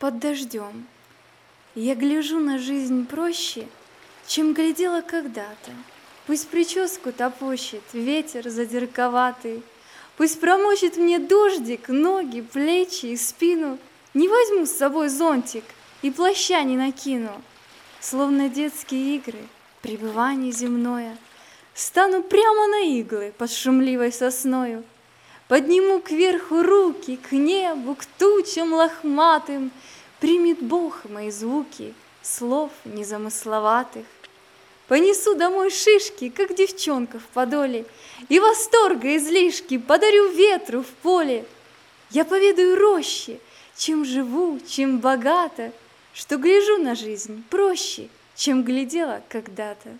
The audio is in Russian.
под дождем. Я гляжу на жизнь проще, чем глядела когда-то. Пусть прическу топочет ветер задирковатый, Пусть промочит мне дождик ноги, плечи и спину. Не возьму с собой зонтик и плаща не накину. Словно детские игры, пребывание земное, Стану прямо на иглы под шумливой сосною, Подниму кверху руки к небу, к тучам лохматым, Примет Бог мои звуки, слов незамысловатых. Понесу домой шишки, как девчонка в подоле, И восторга излишки подарю ветру в поле. Я поведаю роще, чем живу, чем богато, Что гляжу на жизнь проще, чем глядела когда-то.